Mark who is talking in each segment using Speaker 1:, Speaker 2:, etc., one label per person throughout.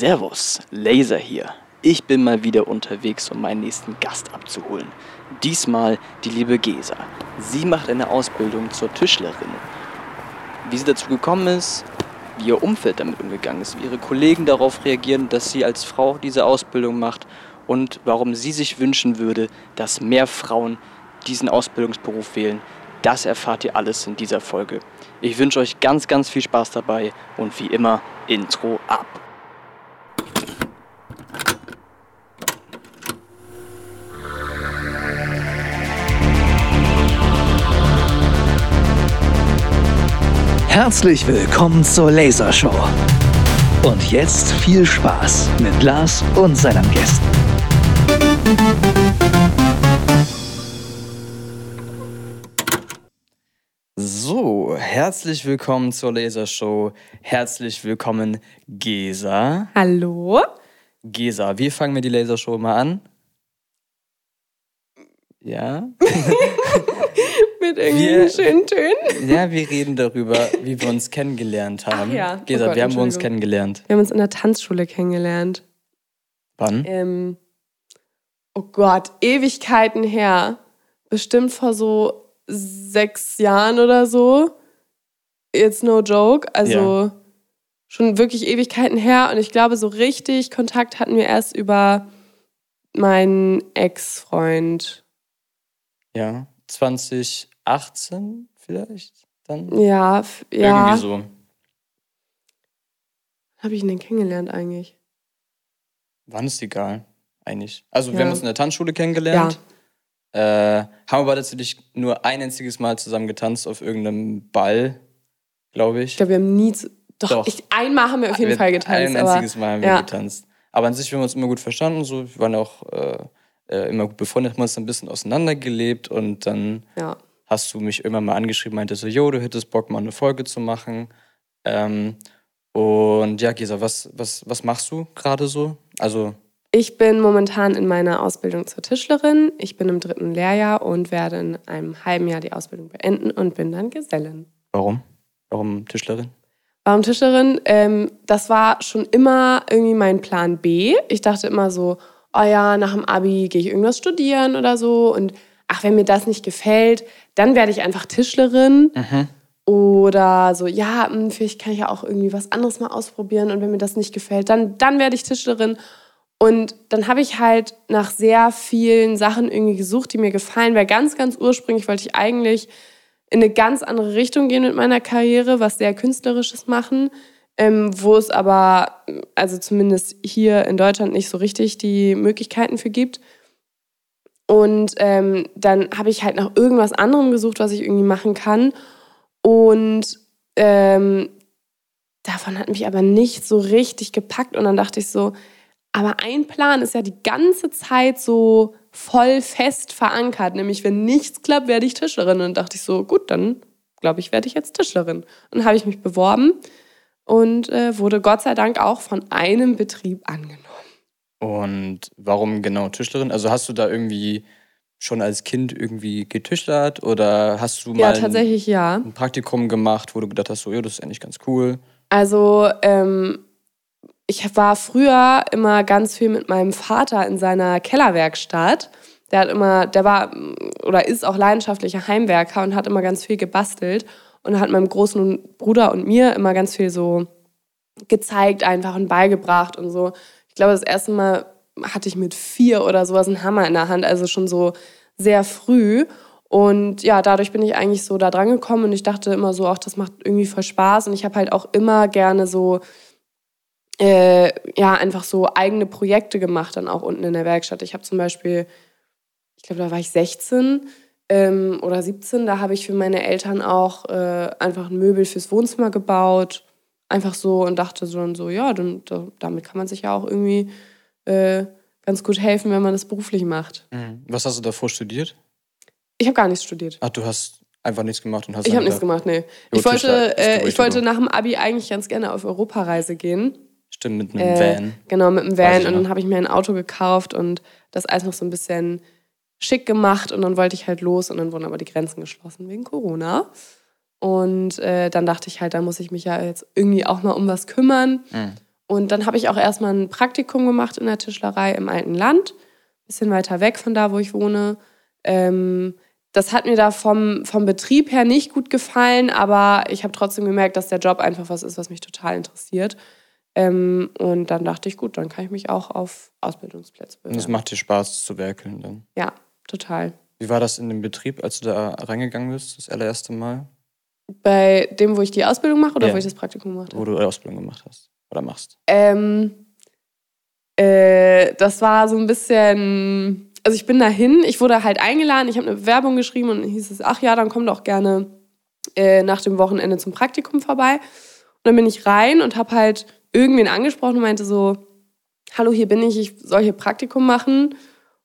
Speaker 1: Servus, Laser hier. Ich bin mal wieder unterwegs, um meinen nächsten Gast abzuholen. Diesmal die liebe Gesa. Sie macht eine Ausbildung zur Tischlerin. Wie sie dazu gekommen ist, wie ihr Umfeld damit umgegangen ist, wie ihre Kollegen darauf reagieren, dass sie als Frau diese Ausbildung macht und warum sie sich wünschen würde, dass mehr Frauen diesen Ausbildungsberuf wählen, das erfahrt ihr alles in dieser Folge. Ich wünsche euch ganz, ganz viel Spaß dabei und wie immer Intro ab.
Speaker 2: Herzlich willkommen zur Lasershow. Und jetzt viel Spaß mit Lars und seinen Gästen.
Speaker 1: So, herzlich willkommen zur Lasershow. Herzlich willkommen, Gesa.
Speaker 3: Hallo?
Speaker 1: Gesa, wie fangen wir die Lasershow mal an? Ja?
Speaker 3: Mit irgendwelchen
Speaker 1: Wir-
Speaker 3: schönen Tönen.
Speaker 1: Ja, wir reden darüber, wie wir uns kennengelernt haben.
Speaker 3: Ach ja. Oh
Speaker 1: Gesa,
Speaker 3: Gott,
Speaker 1: wie haben wir uns kennengelernt?
Speaker 3: Wir haben uns in der Tanzschule kennengelernt.
Speaker 1: Wann?
Speaker 3: Ähm, oh Gott, Ewigkeiten her. Bestimmt vor so sechs Jahren oder so. Jetzt no joke. Also
Speaker 1: Ja.
Speaker 3: schon wirklich Ewigkeiten her. Und ich glaube, so richtig Kontakt hatten wir erst über meinen Ex-Freund.
Speaker 1: Ja, 2018 vielleicht? Dann?
Speaker 3: Ja, ja.
Speaker 1: Irgendwie so.
Speaker 3: Habe ich ihn denn kennengelernt eigentlich?
Speaker 1: Wann ist egal, eigentlich. Also, wir
Speaker 3: Ja.
Speaker 1: haben uns in der Tanzschule kennengelernt. Äh, haben aber tatsächlich nur ein einziges Mal zusammen getanzt auf irgendeinem Ball, glaube ich.
Speaker 3: Ich glaube, wir haben nie. Doch,
Speaker 1: Doch.
Speaker 3: Ich, einmal haben wir auf jeden
Speaker 1: Wir-
Speaker 3: Fall getanzt.
Speaker 1: Ein einziges Mal haben wir
Speaker 3: ja.
Speaker 1: getanzt. Aber an sich haben wir uns immer gut verstanden. So. Wir waren auch äh, äh, immer gut befreundet, haben uns ein bisschen auseinandergelebt und dann
Speaker 3: ja.
Speaker 1: Hast du mich irgendwann mal angeschrieben, meinte so, jo, du hättest Bock, mal eine Folge zu machen. Ähm, und ja, Gesa, was, was, was machst du gerade so? Also,
Speaker 3: Ich bin momentan in meiner Ausbildung zur Tischlerin. Ich bin im dritten Lehrjahr und werde in einem halben Jahr die Ausbildung beenden und bin dann Gesellin.
Speaker 1: warum? Warum Tischlerin?
Speaker 3: Warum Tischlerin? Ähm, das war schon immer irgendwie mein Plan B. Ich dachte immer so, oh ja, nach dem Abi gehe ich irgendwas studieren oder so. Und ach, wenn mir das nicht gefällt, dann werde ich einfach Tischlerin.
Speaker 1: Mhm.
Speaker 3: Oder so, ja, hm, vielleicht kann ich ja auch irgendwie was anderes mal ausprobieren. Und wenn mir das nicht gefällt, dann, dann werde ich Tischlerin. Und dann habe ich halt nach sehr vielen Sachen irgendwie gesucht, die mir gefallen. Weil ganz, ganz ursprünglich wollte ich eigentlich in eine ganz andere Richtung gehen mit meiner Karriere, was sehr künstlerisches machen, ähm, wo es aber, also zumindest hier in Deutschland nicht so richtig die Möglichkeiten für gibt. Und ähm, dann habe ich halt nach irgendwas anderem gesucht, was ich irgendwie machen kann. Und ähm, davon hat mich aber nicht so richtig gepackt. Und dann dachte ich so, aber ein Plan ist ja die ganze Zeit so voll fest verankert. Nämlich, wenn nichts klappt, werde ich Tischlerin. Und dachte ich so, gut, dann glaube ich, werde ich jetzt Tischlerin. Und dann habe ich mich beworben und äh, wurde Gott sei Dank auch von einem Betrieb angenommen.
Speaker 1: Und warum genau Tischlerin? Also hast du da irgendwie schon als Kind irgendwie getischlert oder hast du mal
Speaker 3: Ja,
Speaker 1: ein,
Speaker 3: tatsächlich ja.
Speaker 1: ein Praktikum gemacht, wo du gedacht hast, so, ja, das ist eigentlich ganz cool.
Speaker 3: Also, ähm, ich war früher immer ganz viel mit meinem Vater in seiner Kellerwerkstatt. Der hat immer, der war oder ist auch leidenschaftlicher Heimwerker und hat immer ganz viel gebastelt und hat meinem großen Bruder und mir immer ganz viel so gezeigt einfach und beigebracht und so. Ich glaube, das erste Mal hatte ich mit vier oder sowas einen Hammer in der Hand, also schon so sehr früh. Und ja, dadurch bin ich eigentlich so da dran gekommen und ich dachte immer so, ach, das macht irgendwie voll Spaß. Und ich habe halt auch immer gerne so, äh, ja, einfach so eigene Projekte gemacht, dann auch unten in der Werkstatt. Ich habe zum Beispiel, ich glaube, da war ich 16 ähm, oder 17, da habe ich für meine Eltern auch äh, einfach ein Möbel fürs Wohnzimmer gebaut. Einfach so und dachte so und so, ja, dann, da, damit kann man sich ja auch irgendwie äh, ganz gut helfen, wenn man das beruflich macht.
Speaker 1: Was hast du davor studiert?
Speaker 3: Ich habe gar nichts studiert.
Speaker 1: Ach, du hast einfach nichts gemacht und hast
Speaker 3: Ich habe nichts gemacht, nee. Ich wollte, äh, ich wollte
Speaker 1: oder?
Speaker 3: nach dem Abi eigentlich ganz gerne auf Europareise gehen.
Speaker 1: Stimmt, mit einem
Speaker 3: Äh,
Speaker 1: Van.
Speaker 3: Genau, mit
Speaker 1: Weiß
Speaker 3: Van. Und dann habe ich mir ein Auto gekauft und das alles noch so ein bisschen schick gemacht. Und dann wollte ich halt los und dann wurden aber die Grenzen geschlossen wegen Corona. Und äh, dann dachte ich halt, da muss ich mich ja jetzt irgendwie auch mal um was kümmern.
Speaker 1: Mhm.
Speaker 3: und dann habe ich auch erstmal ein Praktikum gemacht in der Tischlerei im alten Land, bisschen weiter weg von da, wo ich wohne. Ähm, das hat mir da vom, vom Betrieb her nicht gut gefallen, aber ich habe trotzdem gemerkt, dass der Job einfach was ist, was mich total interessiert. Ähm, und dann dachte ich, gut, dann kann ich mich auch auf Ausbildungsplätze bewerben.
Speaker 1: Und es macht dir Spaß zu werkeln dann?
Speaker 3: Ja, total.
Speaker 1: Wie war das in dem Betrieb, als du da reingegangen bist, das allererste Mal?
Speaker 3: Bei dem, wo ich die Ausbildung mache oder
Speaker 1: Ja.
Speaker 3: wo ich das Praktikum gemacht
Speaker 1: Wo du die Ausbildung gemacht hast oder machst?
Speaker 3: Ähm, äh, das war so ein bisschen. Also ich bin dahin, ich wurde halt eingeladen, ich habe eine Bewerbung geschrieben und dann hieß es, ach ja, dann komm doch gerne äh, nach dem Wochenende zum Praktikum vorbei. Und dann bin ich rein und habe halt irgendwen angesprochen und meinte so, hallo, hier bin ich, ich soll hier Praktikum machen.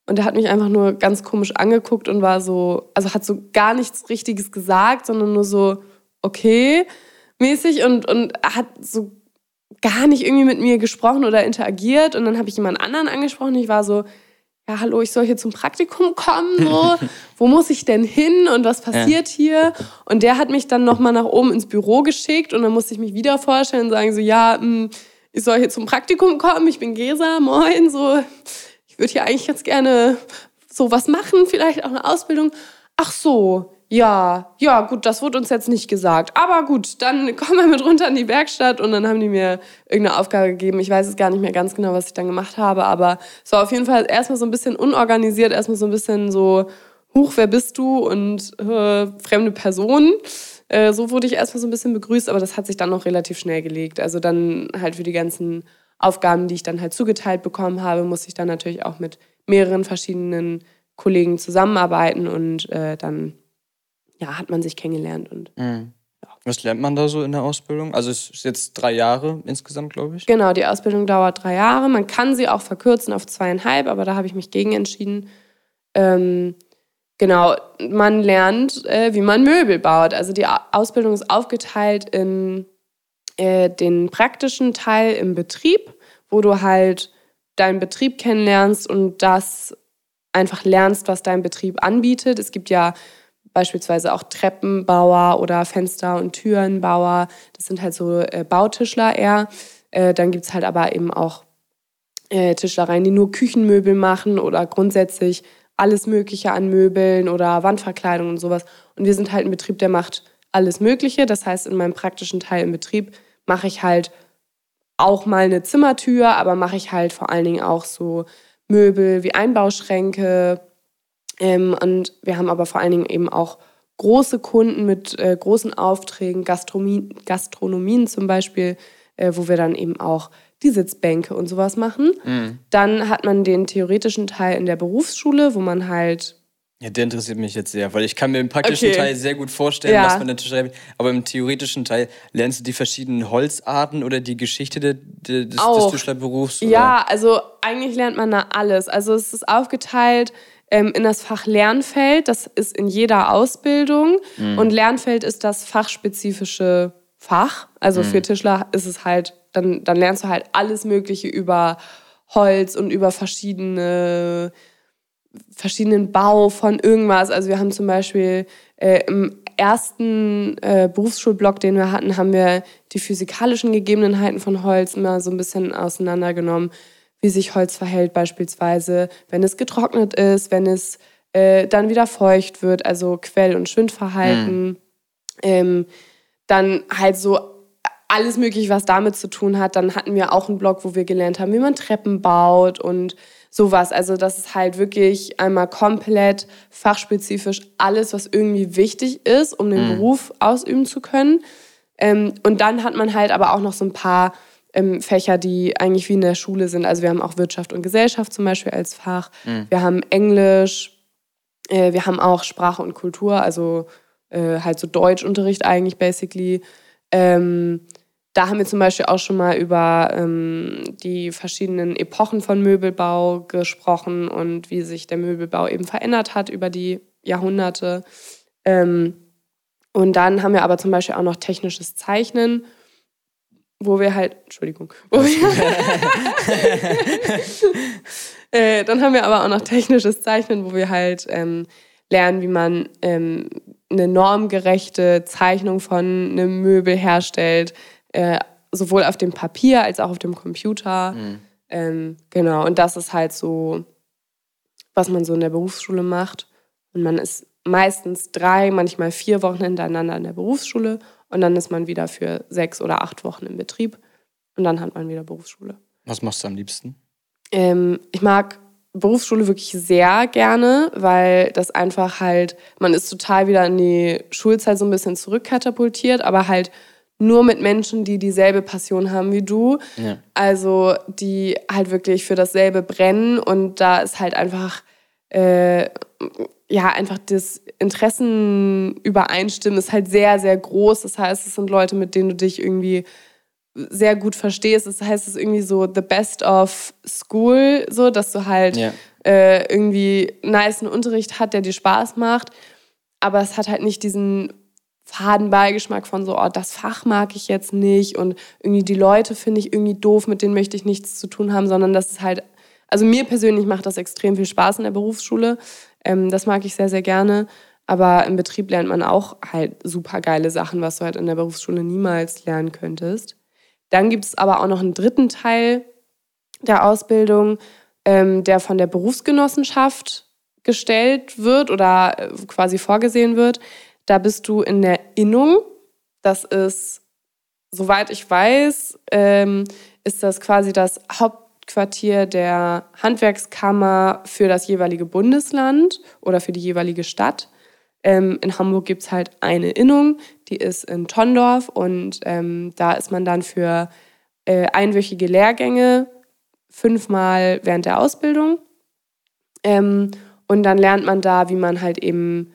Speaker 3: Und der hat mich einfach nur ganz komisch angeguckt und war so, also hat so gar nichts Richtiges gesagt, sondern nur so, okay, mäßig und, und hat so gar nicht irgendwie mit mir gesprochen oder interagiert. Und dann habe ich jemand anderen angesprochen. Ich war so, ja, hallo, ich soll hier zum Praktikum kommen. So. Wo muss ich denn hin und was passiert hier? Und der hat mich dann nochmal nach oben ins Büro geschickt und dann musste ich mich wieder vorstellen und sagen so, ja, mh, ich soll hier zum Praktikum kommen, ich bin Gesa, moin, so. Ich würde hier eigentlich ganz gerne so was machen, vielleicht auch eine Ausbildung. Ach so, ja, ja, gut, das wurde uns jetzt nicht gesagt. Aber gut, dann kommen wir mit runter in die Werkstatt und dann haben die mir irgendeine Aufgabe gegeben. Ich weiß es gar nicht mehr ganz genau, was ich dann gemacht habe, aber es war auf jeden Fall erstmal so ein bisschen unorganisiert, erstmal so ein bisschen so, huch, wer bist du und äh, fremde Person. Äh, so wurde ich erstmal so ein bisschen begrüßt, aber das hat sich dann noch relativ schnell gelegt. Also dann halt für die ganzen Aufgaben, die ich dann halt zugeteilt bekommen habe, musste ich dann natürlich auch mit mehreren verschiedenen Kollegen zusammenarbeiten und äh, dann ja, hat man sich kennengelernt und
Speaker 1: Was lernt man da so in der Ausbildung? Also es ist jetzt drei Jahre insgesamt, glaube ich.
Speaker 3: Genau, die Ausbildung dauert drei Jahre. Man kann sie auch verkürzen auf zweieinhalb, aber da habe ich mich gegen entschieden. Ähm, genau, man lernt, äh, wie man Möbel baut. Also die Ausbildung ist aufgeteilt in äh, den praktischen Teil im Betrieb, wo du halt deinen Betrieb kennenlernst und das einfach lernst, was dein Betrieb anbietet. Es gibt ja beispielsweise auch Treppenbauer oder Fenster- und Türenbauer. Das sind halt so äh, Bautischler eher. Äh, dann gibt es halt aber eben auch äh, Tischlereien, die nur Küchenmöbel machen oder grundsätzlich alles Mögliche an Möbeln oder Wandverkleidung und sowas. Und wir sind halt ein Betrieb, der macht alles Mögliche. Das heißt, in meinem praktischen Teil im Betrieb mache ich halt auch mal eine Zimmertür, aber mache ich halt vor allen Dingen auch so Möbel wie Einbauschränke. Ähm, und wir haben aber vor allen Dingen eben auch große Kunden mit äh, großen Aufträgen, Gastronomie, Gastronomien zum Beispiel, äh, wo wir dann eben auch die Sitzbänke und sowas machen. Dann hat man den theoretischen Teil in der Berufsschule, wo man halt
Speaker 1: Ja, der interessiert mich jetzt sehr, weil ich kann mir im praktischen
Speaker 3: Okay.
Speaker 1: Teil sehr gut vorstellen,
Speaker 3: Ja.
Speaker 1: was man in der Tischlerei, aber im theoretischen Teil lernst du die verschiedenen Holzarten oder die Geschichte de, de, des, des. Tischlerberufs? oder?
Speaker 3: Ja, also eigentlich lernt man da alles. Also es ist aufgeteilt ähm, in das Fach Lernfeld. Das ist in jeder Ausbildung. Und Lernfeld ist das fachspezifische Fach. Also für Tischler ist es halt, dann, dann lernst du halt alles Mögliche über Holz und über verschiedene verschiedenen Bau von irgendwas. Also wir haben zum Beispiel äh, im ersten äh, Berufsschulblock, den wir hatten, haben wir die physikalischen Gegebenheiten von Holz immer so ein bisschen auseinandergenommen, wie sich Holz verhält beispielsweise, wenn es getrocknet ist, wenn es äh, dann wieder feucht wird, also Quell- und Schwindverhalten. Ähm, dann halt so alles Mögliche, was damit zu tun hat. Dann hatten wir auch einen Blog, wo wir gelernt haben, wie man Treppen baut und sowas. Also das ist halt wirklich einmal komplett fachspezifisch alles, was irgendwie wichtig ist, um den Beruf ausüben zu können. Ähm, und dann hat man halt aber auch noch so ein paar ähm, Fächer, die eigentlich wie in der Schule sind. Also wir haben auch Wirtschaft und Gesellschaft zum Beispiel als Fach. Wir haben Englisch, äh, wir haben auch Sprache und Kultur, also äh, halt so Deutschunterricht eigentlich basically. Ähm, da haben wir zum Beispiel auch schon mal über ähm, die verschiedenen Epochen von Möbelbau gesprochen und wie sich der Möbelbau eben verändert hat über die Jahrhunderte. Ähm, und dann haben wir aber zum Beispiel auch noch technisches Zeichnen, wo wir halt, Entschuldigung, wo wir, äh, dann haben wir aber auch noch technisches Zeichnen, wo wir halt ähm, lernen, wie man ähm, eine normgerechte Zeichnung von einem Möbel herstellt, äh, sowohl auf dem Papier als auch auf dem Computer.
Speaker 1: Mhm.
Speaker 3: Ähm, genau, und das ist halt so, was man so in der Berufsschule macht. Und man ist meistens drei, manchmal vier Wochen hintereinander in der Berufsschule und dann ist man wieder für sechs oder acht Wochen im Betrieb und dann hat man wieder Berufsschule.
Speaker 1: Was machst du am liebsten?
Speaker 3: Ähm, ich mag Berufsschule wirklich sehr gerne, weil das einfach halt, man ist total wieder in die Schulzeit so ein bisschen zurückkatapultiert, aber halt nur mit Menschen, die dieselbe Passion haben wie du.
Speaker 1: Ja.
Speaker 3: Also die halt wirklich für dasselbe brennen und da ist halt einfach, äh, ja, einfach das Interessenübereinstimmen ist halt sehr, sehr groß. Das heißt, es sind Leute, mit denen du dich irgendwie sehr gut verstehst. Das heißt, es ist irgendwie so the best of school, so dass du halt
Speaker 1: Ja.
Speaker 3: äh, irgendwie nice Unterricht hat, der dir Spaß macht. Aber es hat halt nicht diesen faden Beigeschmack von so, oh, das Fach mag ich jetzt nicht und irgendwie die Leute finde ich irgendwie doof, mit denen möchte ich nichts zu tun haben, sondern das ist halt, also mir persönlich macht das extrem viel Spaß in der Berufsschule. Ähm, das mag ich sehr, sehr gerne. Aber im Betrieb lernt man auch halt super geile Sachen, was du halt in der Berufsschule niemals lernen könntest. Dann gibt es aber auch noch einen dritten Teil der Ausbildung, ähm, der von der Berufsgenossenschaft gestellt wird oder äh, quasi vorgesehen wird. Da bist du in der Innung. Das ist, soweit ich weiß, ähm, ist das quasi das Hauptquartier der Handwerkskammer für das jeweilige Bundesland oder für die jeweilige Stadt. Ähm, in Hamburg gibt es halt eine Innung, die ist in Tondorf und ähm, da ist man dann für äh, einwöchige Lehrgänge fünfmal während der Ausbildung. Ähm, und dann lernt man da, wie man halt eben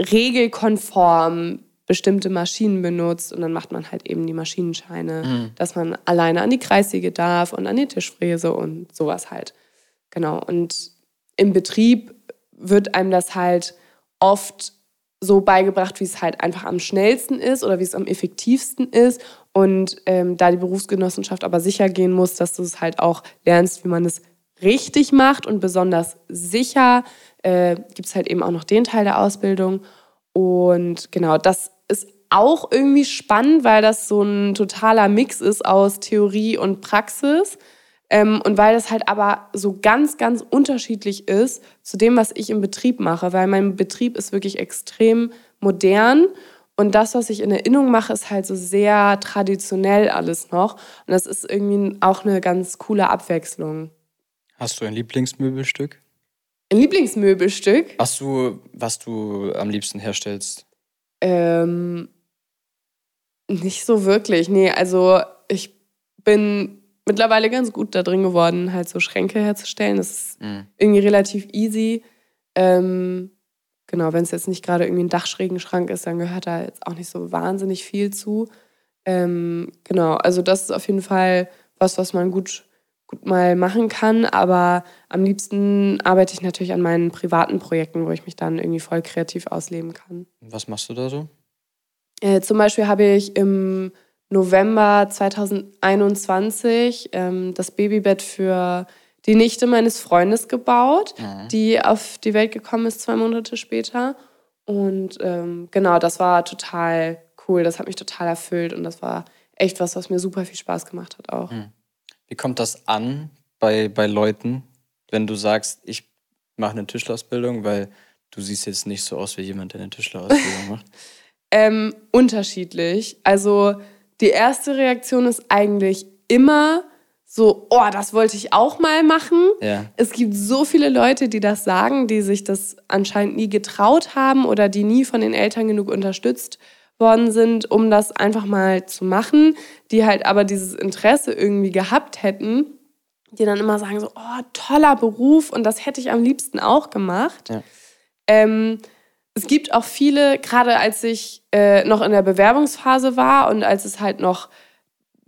Speaker 3: regelkonform bestimmte Maschinen benutzt und dann macht man halt eben die Maschinenscheine, dass man alleine an die Kreissäge darf und an die Tischfräse und sowas halt. Genau. Und im Betrieb wird einem das halt oft so beigebracht, wie es halt einfach am schnellsten ist oder wie es am effektivsten ist. Und ähm, da die Berufsgenossenschaft aber sicher gehen muss, dass du es halt auch lernst, wie man es richtig macht und besonders sicher, äh, gibt es halt eben auch noch den Teil der Ausbildung. Und genau, das ist auch irgendwie spannend, weil das so ein totaler Mix ist aus Theorie und Praxis. Ähm, und weil das halt aber so ganz, ganz unterschiedlich ist zu dem, was ich im Betrieb mache, weil mein Betrieb ist wirklich extrem modern und das, was ich in Erinnerung mache, ist halt so sehr traditionell alles noch. Und das ist irgendwie auch eine ganz coole Abwechslung.
Speaker 1: Hast du ein Lieblingsmöbelstück?
Speaker 3: Ein Lieblingsmöbelstück?
Speaker 1: Hast du, was du am liebsten herstellst?
Speaker 3: Ähm, nicht so wirklich. Nee, also ich bin mittlerweile ganz gut da drin geworden, halt so Schränke herzustellen. Das ist
Speaker 1: Mhm.
Speaker 3: irgendwie relativ easy. Ähm, genau, wenn es jetzt nicht gerade irgendwie ein Dachschrägenschrank ist, dann gehört da jetzt auch nicht so wahnsinnig viel zu. Ähm, genau, also das ist auf jeden Fall was, was man gut, gut mal machen kann. Aber am liebsten arbeite ich natürlich an meinen privaten Projekten, wo ich mich dann irgendwie voll kreativ ausleben kann.
Speaker 1: Was machst du da so?
Speaker 3: Äh, zum Beispiel habe ich im November 2021 ähm, das Babybett für die Nichte meines Freundes gebaut, die auf die Welt gekommen ist zwei Monate später. Und ähm, genau, das war total cool. Das hat mich total erfüllt und das war echt was, was mir super viel Spaß gemacht hat auch.
Speaker 1: Wie kommt das an bei, bei Leuten, wenn du sagst, ich mache eine Tischlerausbildung, weil du siehst jetzt nicht so aus wie jemand, der eine Tischlerausbildung macht?
Speaker 3: Ähm, unterschiedlich. Also die erste Reaktion ist eigentlich immer so, oh, das wollte ich auch mal machen.
Speaker 1: Ja.
Speaker 3: Es gibt so viele Leute, die das sagen, die sich das anscheinend nie getraut haben oder die nie von den Eltern genug unterstützt worden sind, um das einfach mal zu machen, die halt aber dieses Interesse irgendwie gehabt hätten, die dann immer sagen so, oh, toller Beruf und das hätte ich am liebsten auch gemacht.
Speaker 1: Ja.
Speaker 3: Ähm, es gibt auch viele, gerade als ich äh, noch in der Bewerbungsphase war und als es halt noch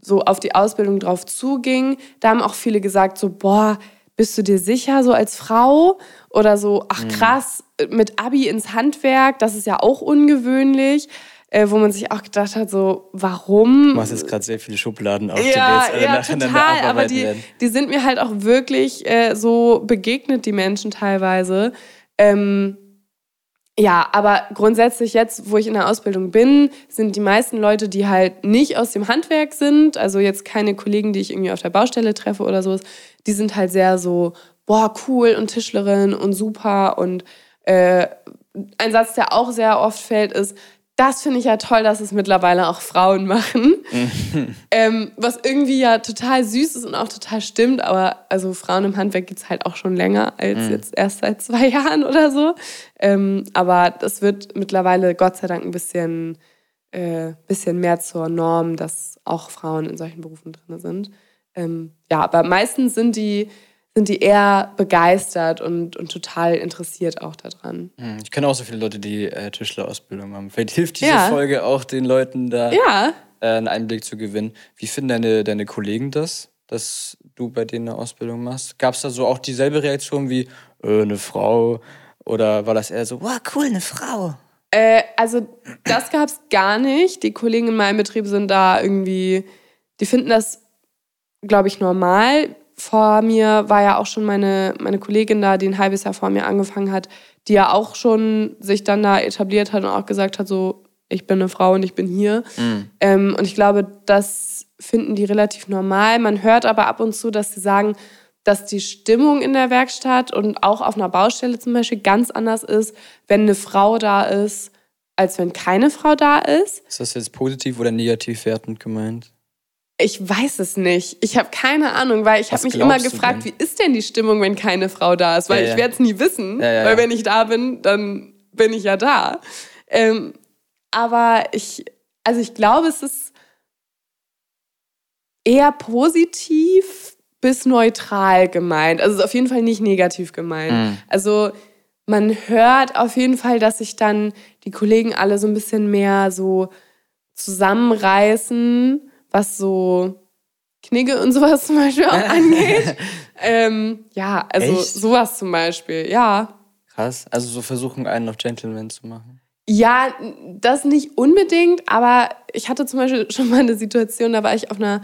Speaker 3: so auf die Ausbildung drauf zuging, da haben auch viele gesagt so, boah, bist du dir sicher, so als Frau? Oder so, ach krass, mit Abi ins Handwerk, das ist ja auch ungewöhnlich. Äh, wo man sich auch gedacht hat, so, warum?
Speaker 1: Du machst jetzt gerade sehr viele Schubladen auf, die wir
Speaker 3: ja,
Speaker 1: jetzt alle
Speaker 3: ja,
Speaker 1: nacheinander
Speaker 3: total. Aber die,
Speaker 1: werden.
Speaker 3: die sind mir halt auch wirklich äh, so begegnet, die Menschen teilweise. Ähm, Ja, aber grundsätzlich jetzt, wo ich in der Ausbildung bin, sind die meisten Leute, die halt nicht aus dem Handwerk sind, also jetzt keine Kollegen, die ich irgendwie auf der Baustelle treffe oder sowas, die sind halt sehr so, boah, cool und Tischlerin und super. Und äh, ein Satz, der auch sehr oft fällt, ist, das finde ich ja toll, dass es mittlerweile auch Frauen machen. ähm, was irgendwie ja total süß ist und auch total stimmt. Aber also Frauen im Handwerk gibt es halt auch schon länger als mhm. jetzt erst seit zwei Jahren oder so. Ähm, aber das wird mittlerweile Gott sei Dank ein bisschen, äh, bisschen mehr zur Norm, dass auch Frauen in solchen Berufen drin sind. Ähm, ja, aber meistens sind die sind die eher begeistert und, und total interessiert auch daran.
Speaker 1: Hm, ich kenne auch so viele Leute, die äh, Tischlerausbildung haben. Vielleicht hilft diese ja. Folge auch den Leuten da
Speaker 3: ja.
Speaker 1: äh, einen Einblick zu gewinnen. Wie finden deine, deine Kollegen das, dass du bei denen eine Ausbildung machst? Gab es da so auch dieselbe Reaktion wie äh, eine Frau? Oder war das eher so, wow, cool, eine Frau?
Speaker 3: Äh, also das gab es gar nicht. Die Kollegen in meinem Betrieb sind da irgendwie, die finden das, glaube ich, normal vor mir war ja auch schon meine, meine Kollegin da, die ein halbes Jahr vor mir angefangen hat, die ja auch schon sich dann da etabliert hat und auch gesagt hat, so, ich bin eine Frau und ich bin hier. Mhm. Ähm, und ich glaube, das finden die relativ normal. Man hört aber ab und zu, dass sie sagen, dass die Stimmung in der Werkstatt und auch auf einer Baustelle zum Beispiel ganz anders ist, wenn eine Frau da ist, als wenn keine Frau da ist.
Speaker 1: Ist das jetzt positiv oder negativ wertend gemeint?
Speaker 3: Ich weiß es nicht. Ich habe keine Ahnung, weil ich habe mich immer gefragt, wie ist denn die Stimmung, wenn keine Frau da ist? Weil ja, ja. ich werde es nie wissen, ja, weil wenn ich da bin, dann bin ich ja da. Ähm, aber ich, also ich glaube, es ist eher positiv bis neutral gemeint. Also es ist auf jeden Fall nicht negativ gemeint. Mhm. Also man hört auf jeden Fall, dass sich dann die Kollegen alle so ein bisschen mehr so zusammenreißen was so Knigge und sowas zum Beispiel auch angeht. ähm, ja, also Echt? sowas zum Beispiel, ja.
Speaker 1: Krass, also so versuchen einen auf Gentleman zu machen.
Speaker 3: Ja, das nicht unbedingt, aber ich hatte zum Beispiel schon mal eine Situation, da war ich auf einer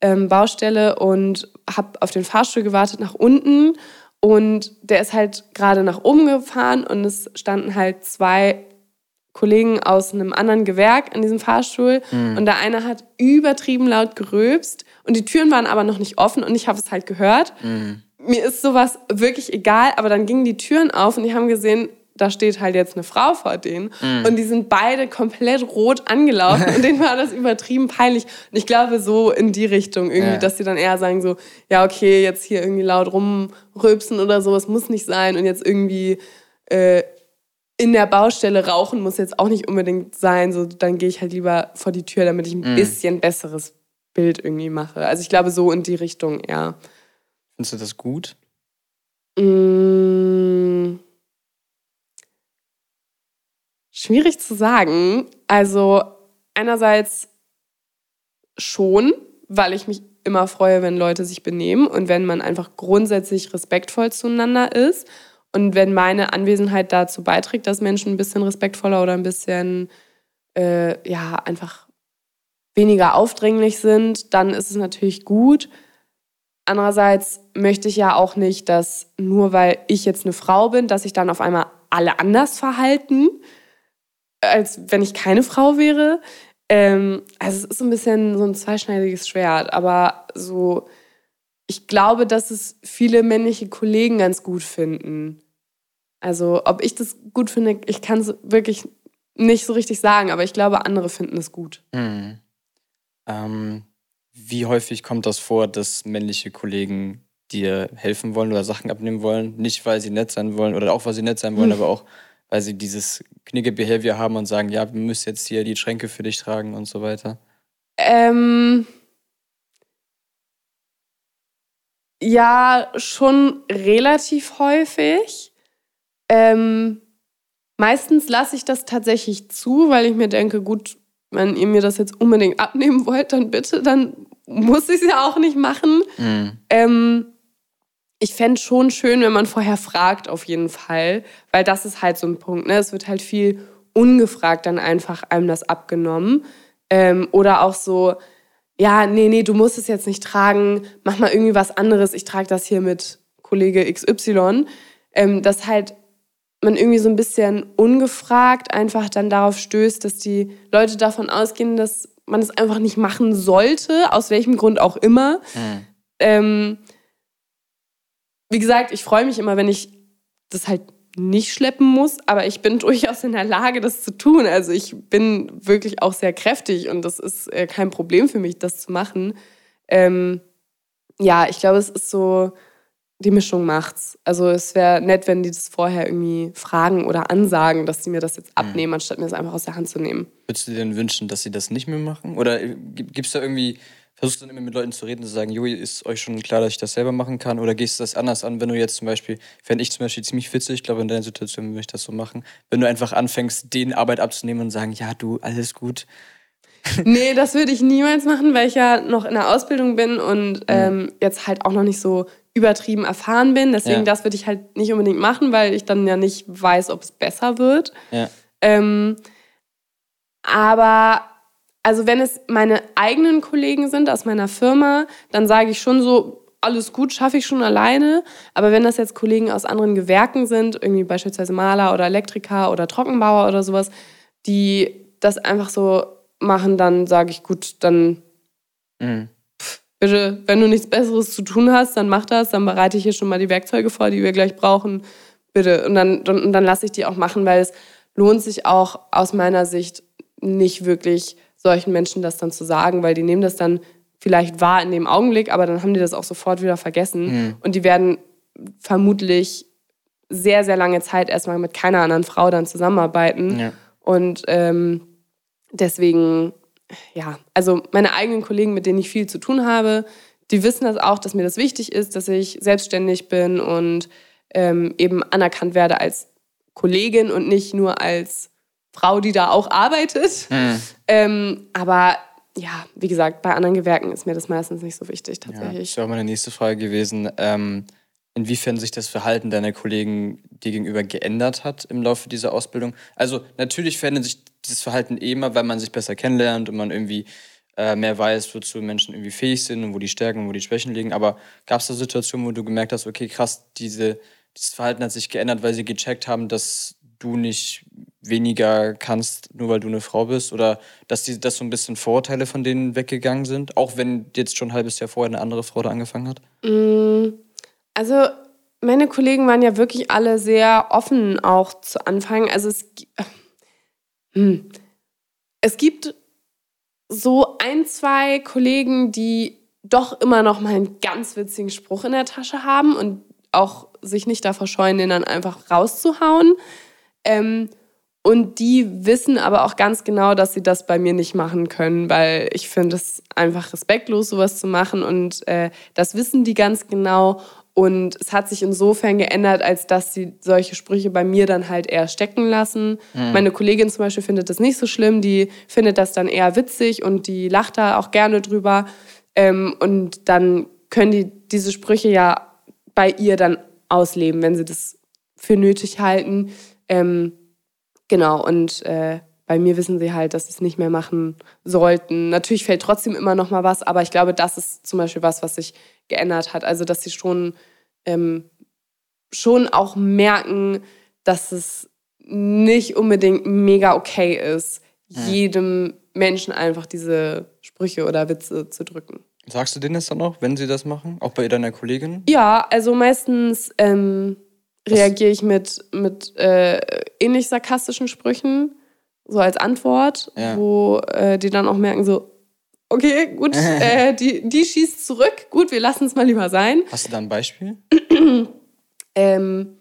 Speaker 3: ähm, Baustelle und habe auf den Fahrstuhl gewartet nach unten und der ist halt gerade nach oben gefahren und es standen halt zwei Kollegen aus einem anderen Gewerk in diesem Fahrstuhl mhm. und der eine hat übertrieben laut gerülpst und die Türen waren aber noch nicht offen und ich habe es halt gehört. Mhm. Mir ist sowas wirklich egal, aber dann gingen die Türen auf und die haben gesehen, da steht halt jetzt eine Frau vor denen mhm. und die sind beide komplett rot angelaufen und denen war das übertrieben peinlich und ich glaube so in die Richtung irgendwie, ja. dass sie dann eher sagen so, ja okay, jetzt hier irgendwie laut rumrülpsen oder so, es muss nicht sein und jetzt irgendwie äh, in der Baustelle rauchen muss jetzt auch nicht unbedingt sein. So, dann gehe ich halt lieber vor die Tür, damit ich ein mm. bisschen besseres Bild irgendwie mache. Also ich glaube, so in die Richtung eher.
Speaker 1: Findest du das gut?
Speaker 3: Mmh. Schwierig zu sagen. Also einerseits schon, weil ich mich immer freue, wenn Leute sich benehmen und wenn man einfach grundsätzlich respektvoll zueinander ist. Und wenn meine Anwesenheit dazu beiträgt, dass Menschen ein bisschen respektvoller oder ein bisschen, äh, ja, einfach weniger aufdringlich sind, dann ist es natürlich gut. Andererseits möchte ich ja auch nicht, dass nur weil ich jetzt eine Frau bin, dass sich dann auf einmal alle anders verhalten, als wenn ich keine Frau wäre. Ähm, also es ist so ein bisschen so ein zweischneidiges Schwert, aber so ich glaube, dass es viele männliche Kollegen ganz gut finden. Also, ob ich das gut finde, ich kann es wirklich nicht so richtig sagen, aber ich glaube, andere finden es gut.
Speaker 1: Mhm. Ähm, wie häufig kommt das vor, dass männliche Kollegen dir helfen wollen oder Sachen abnehmen wollen? Nicht, weil sie nett sein wollen oder auch, weil sie nett sein wollen, mhm. aber auch, weil sie dieses Knigge-Behavior haben und sagen, ja, wir müssen jetzt hier die Schränke für dich tragen und so weiter?
Speaker 3: Ähm, Ja, schon relativ häufig. Ähm, meistens lasse ich das tatsächlich zu, weil ich mir denke, gut, wenn ihr mir das jetzt unbedingt abnehmen wollt, dann bitte, dann muss ich es ja auch nicht machen. Mhm. Ähm, ich fände schon schön, wenn man vorher fragt, auf jeden Fall, weil das ist halt so ein Punkt. Ne? Es wird halt viel ungefragt dann einfach einem das abgenommen. Ähm, oder auch so, ja, nee, nee, du musst es jetzt nicht tragen, mach mal irgendwie was anderes, ich trage das hier mit Kollege XY. Ähm, dass halt man irgendwie so ein bisschen ungefragt einfach dann darauf stößt, dass die Leute davon ausgehen, dass man es einfach nicht machen sollte, aus welchem Grund auch immer. Mhm. Ähm, wie gesagt, ich freue mich immer, wenn ich das halt nicht schleppen muss, aber ich bin durchaus in der Lage, das zu tun. Also ich bin wirklich auch sehr kräftig und das ist äh, kein Problem für mich, das zu machen. Ähm, ja, ich glaube, es ist so, die Mischung macht's. Also es wäre nett, wenn die das vorher irgendwie fragen oder ansagen, dass sie mir das jetzt mhm. abnehmen, mhm. anstatt mir das einfach aus der Hand zu nehmen.
Speaker 1: Würdest du dir denn wünschen, dass sie das nicht mehr machen? Oder gibt es da irgendwie, versuchst du dann immer mit Leuten zu reden, zu sagen, Joey, ist euch schon klar, dass ich das selber machen kann? Oder gehst du das anders an, wenn du jetzt zum Beispiel, fände ich zum Beispiel ziemlich witzig, ich glaube, in deiner Situation würde ich das so machen, wenn du einfach anfängst, denen Arbeit abzunehmen und sagen, ja, du, alles gut,
Speaker 3: nee, das würde ich niemals machen, weil ich ja noch in der Ausbildung bin und mhm. ähm, jetzt halt auch noch nicht so übertrieben erfahren bin. Deswegen, ja. das würde ich halt nicht unbedingt machen, weil ich dann ja nicht weiß, ob es besser wird. Ja. Ähm, aber also wenn es meine eigenen Kollegen sind aus meiner Firma, dann sage ich schon so, alles gut, schaffe ich schon alleine. Aber wenn das jetzt Kollegen aus anderen Gewerken sind, irgendwie beispielsweise Maler oder Elektriker oder Trockenbauer oder sowas, die das einfach so machen, dann sage ich, gut, dann mhm. pff, bitte, wenn du nichts Besseres zu tun hast, dann mach das, dann bereite ich hier schon mal die Werkzeuge vor, die wir gleich brauchen, bitte. Und dann, dann, dann lasse ich die auch machen, weil es lohnt sich auch aus meiner Sicht nicht wirklich solchen Menschen das dann zu sagen, weil die nehmen das dann vielleicht wahr in dem Augenblick, aber dann haben die das auch sofort wieder vergessen mhm. und die werden vermutlich sehr, sehr lange Zeit erstmal mit keiner anderen Frau dann zusammenarbeiten. Ja. Und ähm, deswegen, ja, also meine eigenen Kollegen, mit denen ich viel zu tun habe, die wissen das auch, dass mir das wichtig ist, dass ich selbstständig bin und ähm, eben anerkannt werde als Kollegin und nicht nur als Frau, die da auch arbeitet. Mhm. Ähm, aber ja, wie gesagt, bei anderen Gewerken ist mir das meistens nicht so wichtig tatsächlich. Ja,
Speaker 1: das wäre meine nächste Frage gewesen. Ähm, inwiefern sich das Verhalten deiner Kollegen dir gegenüber geändert hat im Laufe dieser Ausbildung. Also natürlich verändert sich dieses Verhalten eh immer, weil man sich besser kennenlernt und man irgendwie äh, mehr weiß, wozu Menschen irgendwie fähig sind und wo die Stärken und wo die Schwächen liegen. Aber gab es da Situationen, wo du gemerkt hast, okay, krass, diese, dieses Verhalten hat sich geändert, weil sie gecheckt haben, dass du nicht weniger kannst, nur weil du eine Frau bist? Oder dass, die, dass so ein bisschen Vorurteile von denen weggegangen sind? Auch wenn jetzt schon ein halbes Jahr vorher eine andere Frau da angefangen hat?
Speaker 3: Mm also meine Kollegen waren ja wirklich alle sehr offen auch zu Anfang. Also es, hm, es gibt so ein, zwei Kollegen, die doch immer noch mal einen ganz witzigen Spruch in der Tasche haben und auch sich nicht davor scheuen, den dann einfach rauszuhauen. Ähm, und die wissen aber auch ganz genau, dass sie das bei mir nicht machen können, weil ich finde es einfach respektlos, sowas zu machen. Und äh, das wissen die ganz genau. Und es hat sich insofern geändert, als dass sie solche Sprüche bei mir dann halt eher stecken lassen. Mhm. Meine Kollegin zum Beispiel findet das nicht so schlimm, die findet das dann eher witzig und die lacht da auch gerne drüber. Ähm, und dann können die diese Sprüche ja bei ihr dann ausleben, wenn sie das für nötig halten. Ähm, genau, und äh, bei mir wissen sie halt, dass sie es nicht mehr machen sollten. Natürlich fällt trotzdem immer noch mal was, aber ich glaube, das ist zum Beispiel was, was sich geändert hat. Also, dass sie schon, ähm, schon auch merken, dass es nicht unbedingt mega okay ist, hm. jedem Menschen einfach diese Sprüche oder Witze zu drücken.
Speaker 1: Sagst du denen das dann auch, wenn sie das machen? Auch bei deiner Kollegin?
Speaker 3: Ja, also meistens ähm, reagiere ich mit, mit äh, ähnlich sarkastischen Sprüchen so als Antwort, ja. wo äh, die dann auch merken, so, okay, gut, äh, die, die schießt zurück, gut, wir lassen es mal lieber sein.
Speaker 1: Hast du da ein Beispiel?
Speaker 3: ähm,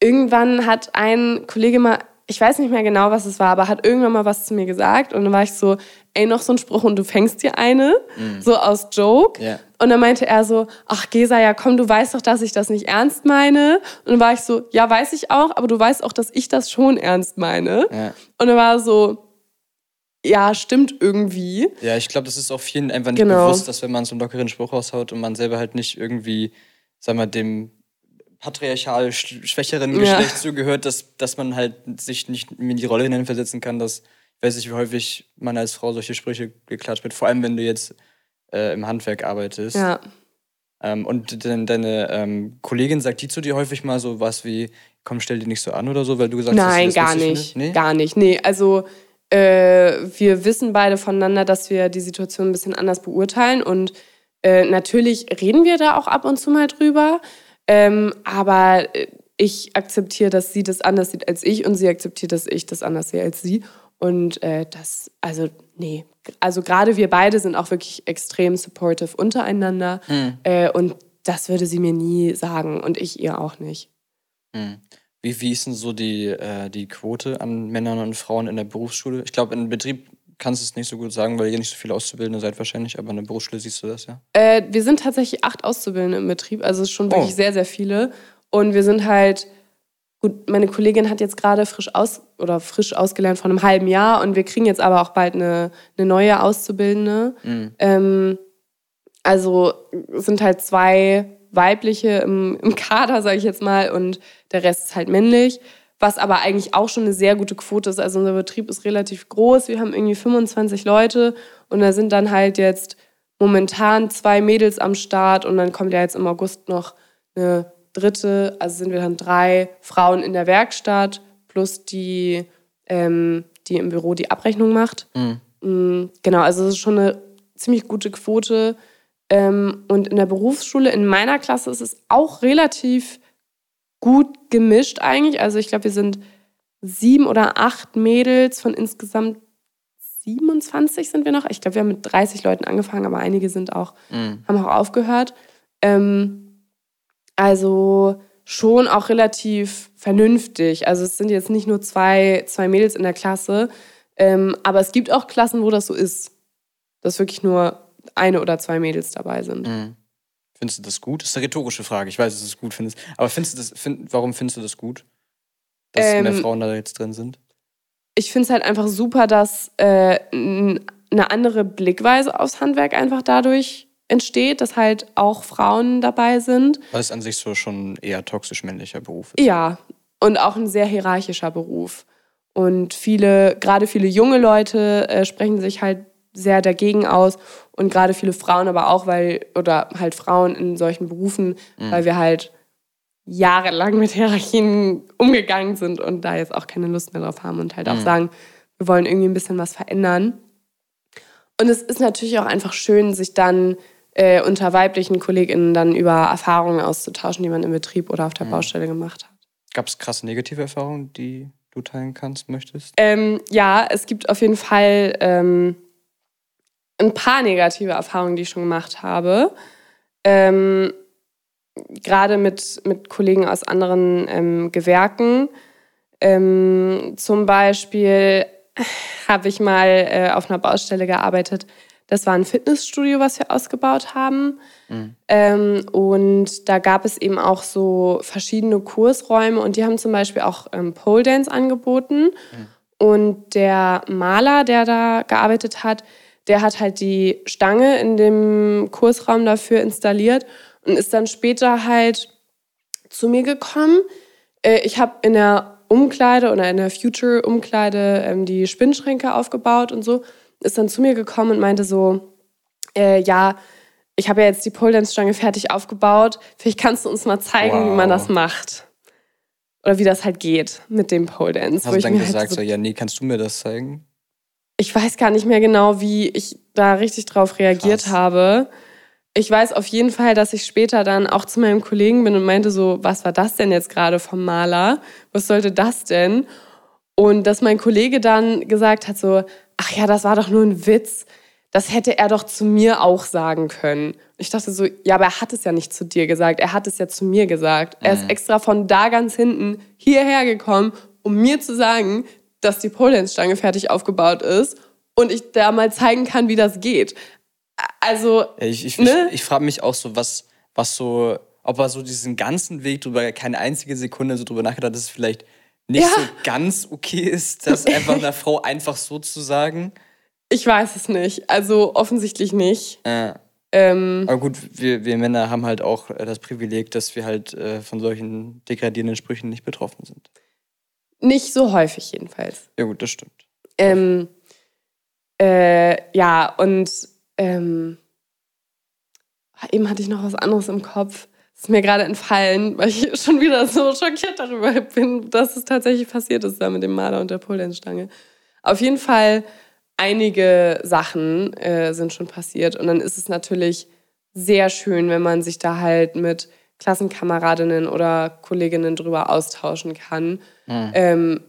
Speaker 3: irgendwann hat ein Kollege mal, ich weiß nicht mehr genau, was es war, aber hat irgendwann mal was zu mir gesagt und dann war ich so, ey, noch so ein Spruch und du fängst dir eine, mm. so aus Joke. Yeah. Und dann meinte er so, ach Gesa, ja komm, du weißt doch, dass ich das nicht ernst meine. Und dann war ich so, ja, weiß ich auch, aber du weißt auch, dass ich das schon ernst meine. Yeah. Und dann war so, ja, stimmt irgendwie.
Speaker 1: Ja, ich glaube, das ist auch vielen einfach nicht genau. bewusst, dass wenn man so einen lockeren Spruch raushaut und man selber halt nicht irgendwie, sag mal, dem patriarchal schwächeren Geschlecht ja. zugehört, dass, dass man halt sich nicht in die Rolle hineinversetzen kann, dass, weiß nicht, wie häufig man als Frau solche Sprüche geklatscht wird, vor allem wenn du jetzt äh, im Handwerk arbeitest. Ja. Ähm, und de deine ähm, Kollegin sagt die zu dir häufig mal so was wie, komm, stell dich nicht so an oder so, weil du gesagt
Speaker 3: Nein,
Speaker 1: hast, dass
Speaker 3: gar nicht.
Speaker 1: Nee?
Speaker 3: Gar nicht. Nee, also äh, wir wissen beide voneinander, dass wir die Situation ein bisschen anders beurteilen und äh, natürlich reden wir da auch ab und zu mal drüber, ähm, aber äh, ich akzeptiere, dass sie das anders sieht als ich und sie akzeptiert, dass ich das anders sehe als sie. Und äh, das, also, nee. Also gerade wir beide sind auch wirklich extrem supportive untereinander.
Speaker 1: Mhm.
Speaker 3: Äh, und das würde sie mir nie sagen und ich ihr auch nicht.
Speaker 1: Hm. Wie, wie ist denn so die, äh, die Quote an Männern und Frauen in der Berufsschule? Ich glaube, im Betrieb kannst du es nicht so gut sagen, weil ihr nicht so viele Auszubildende seid wahrscheinlich, aber in der Berufsschule siehst du das, ja?
Speaker 3: Äh, wir sind tatsächlich acht Auszubildende im Betrieb, also schon wirklich
Speaker 1: Oh.
Speaker 3: sehr, sehr viele. Und wir sind halt, gut, meine Kollegin hat jetzt gerade frisch aus oder frisch ausgelernt vor einem halben Jahr und wir kriegen jetzt aber auch bald eine, eine neue Auszubildende.
Speaker 1: Mhm.
Speaker 3: Ähm, also sind halt zwei weibliche im, im Kader, sage ich jetzt mal, und der Rest ist halt männlich. Was aber eigentlich auch schon eine sehr gute Quote ist. Also unser Betrieb ist relativ groß. Wir haben irgendwie 25 Leute und da sind dann halt jetzt momentan zwei Mädels am Start und dann kommt ja jetzt im August noch eine dritte. Also sind wir dann drei Frauen in der Werkstatt plus die, ähm, die im Büro die Abrechnung macht.
Speaker 1: Mhm.
Speaker 3: Mm, Genau, also es ist schon eine ziemlich gute Quote. Ähm, und in der Berufsschule, in meiner Klasse, ist es auch relativ gut gemischt eigentlich. Also ich glaube, wir sind sieben oder acht Mädels von insgesamt 27 sind wir noch. Ich glaube, wir haben mit 30 Leuten angefangen, aber einige sind auch,
Speaker 1: Mhm.
Speaker 3: haben auch aufgehört. Ähm, also schon auch relativ vernünftig. Also es sind jetzt nicht nur zwei, zwei Mädels in der Klasse, ähm, aber es gibt auch Klassen, wo das so ist. Dass wirklich nur eine oder zwei Mädels dabei sind.
Speaker 1: Mhm. Findest du das gut? Das ist eine rhetorische Frage. Ich weiß, dass du es gut findest. Aber findest du das, find, warum findest du das gut? Dass
Speaker 3: Ähm,
Speaker 1: mehr Frauen da jetzt drin sind?
Speaker 3: Ich finde es halt einfach super, dass äh, eine andere Blickweise aufs Handwerk einfach dadurch entsteht, dass halt auch Frauen dabei sind.
Speaker 1: Weil es an sich so schon eher toxisch männlicher Beruf ist.
Speaker 3: Ja, und auch ein sehr hierarchischer Beruf. Und viele, gerade viele junge Leute äh, sprechen sich halt sehr dagegen aus und gerade viele Frauen aber auch, weil, oder halt Frauen in solchen Berufen, weil wir halt jahrelang mit Hierarchien umgegangen sind und da jetzt auch keine Lust mehr drauf haben und halt auch sagen, wir wollen irgendwie ein bisschen was verändern. Und es ist natürlich auch einfach schön, sich dann äh, unter weiblichen KollegInnen dann über Erfahrungen auszutauschen, die man im Betrieb oder auf der Baustelle gemacht hat.
Speaker 1: Gab es krasse negative Erfahrungen, die du teilen kannst, möchtest?
Speaker 3: Ähm, ja, es gibt auf jeden Fall ähm, ein paar negative Erfahrungen, die ich schon gemacht habe. Ähm, Gerade mit, mit Kollegen aus anderen ähm, Gewerken. Ähm, zum Beispiel habe ich mal äh, auf einer Baustelle gearbeitet. Das war ein Fitnessstudio, was wir ausgebaut haben. Ähm, und da gab es eben auch so verschiedene Kursräume und die haben zum Beispiel auch ähm, Pole Dance angeboten. Und der Maler, der da gearbeitet hat, der hat halt die Stange in dem Kursraum dafür installiert und ist dann später halt zu mir gekommen. Äh, ich habe in der Umkleide oder in der Future-Umkleide ähm, die Spinnschränke aufgebaut und so. Ist dann zu mir gekommen und meinte so, äh, ja, ich habe ja jetzt die Pole Dance Stange fertig aufgebaut. Vielleicht kannst du uns mal zeigen, wie man
Speaker 1: Wow.
Speaker 3: das macht. Oder wie das halt geht mit dem Pole Dance.
Speaker 1: Hast du
Speaker 3: ich
Speaker 1: dann
Speaker 3: halt
Speaker 1: gesagt,
Speaker 3: so
Speaker 1: so, ja, nee, kannst du mir das zeigen?
Speaker 3: ich weiß gar nicht mehr genau, wie ich da richtig drauf reagiert
Speaker 1: Krass.
Speaker 3: habe. Ich weiß auf jeden Fall, dass ich später dann auch zu meinem Kollegen bin und meinte so, was war das denn jetzt gerade vom Maler? Was sollte das denn? Und dass mein Kollege dann gesagt hat so, ach ja, das war doch nur ein Witz. Das hätte er doch zu mir auch sagen können. Ich dachte so, ja, aber er hat es ja nicht zu dir gesagt. Er hat es ja zu mir gesagt. Er ist extra von da ganz hinten hierher gekommen, um mir zu sagen, dass die Pole Dance Stange fertig aufgebaut ist und ich da mal zeigen kann, wie das geht. Also,
Speaker 1: ich ich,
Speaker 3: Ne?
Speaker 1: ich, ich frage mich auch so, was, was so, ob er so diesen ganzen Weg drüber keine einzige Sekunde so drüber nachgedacht hat, dass es vielleicht nicht
Speaker 3: Ja.
Speaker 1: so ganz okay ist, das einfach einer Frau einfach so zu sagen.
Speaker 3: ich weiß es nicht. Also offensichtlich nicht.
Speaker 1: Äh,
Speaker 3: Ähm,
Speaker 1: aber gut, wir, wir Männer haben halt auch äh, das Privileg, dass wir halt äh, von solchen degradierenden Sprüchen nicht betroffen sind.
Speaker 3: nicht so häufig jedenfalls.
Speaker 1: Ja gut, das stimmt.
Speaker 3: Ähm, äh, ja, und ähm, eben hatte ich noch was anderes im Kopf, ist mir gerade entfallen, weil ich schon wieder so schockiert darüber bin, dass es tatsächlich passiert ist da mit dem Maler und der Polenstange. Auf jeden Fall einige Sachen äh, sind schon passiert und dann ist es natürlich sehr schön, wenn man sich da halt mit Klassenkameradinnen oder Kolleginnen drüber austauschen kann. Mhm. Ähm,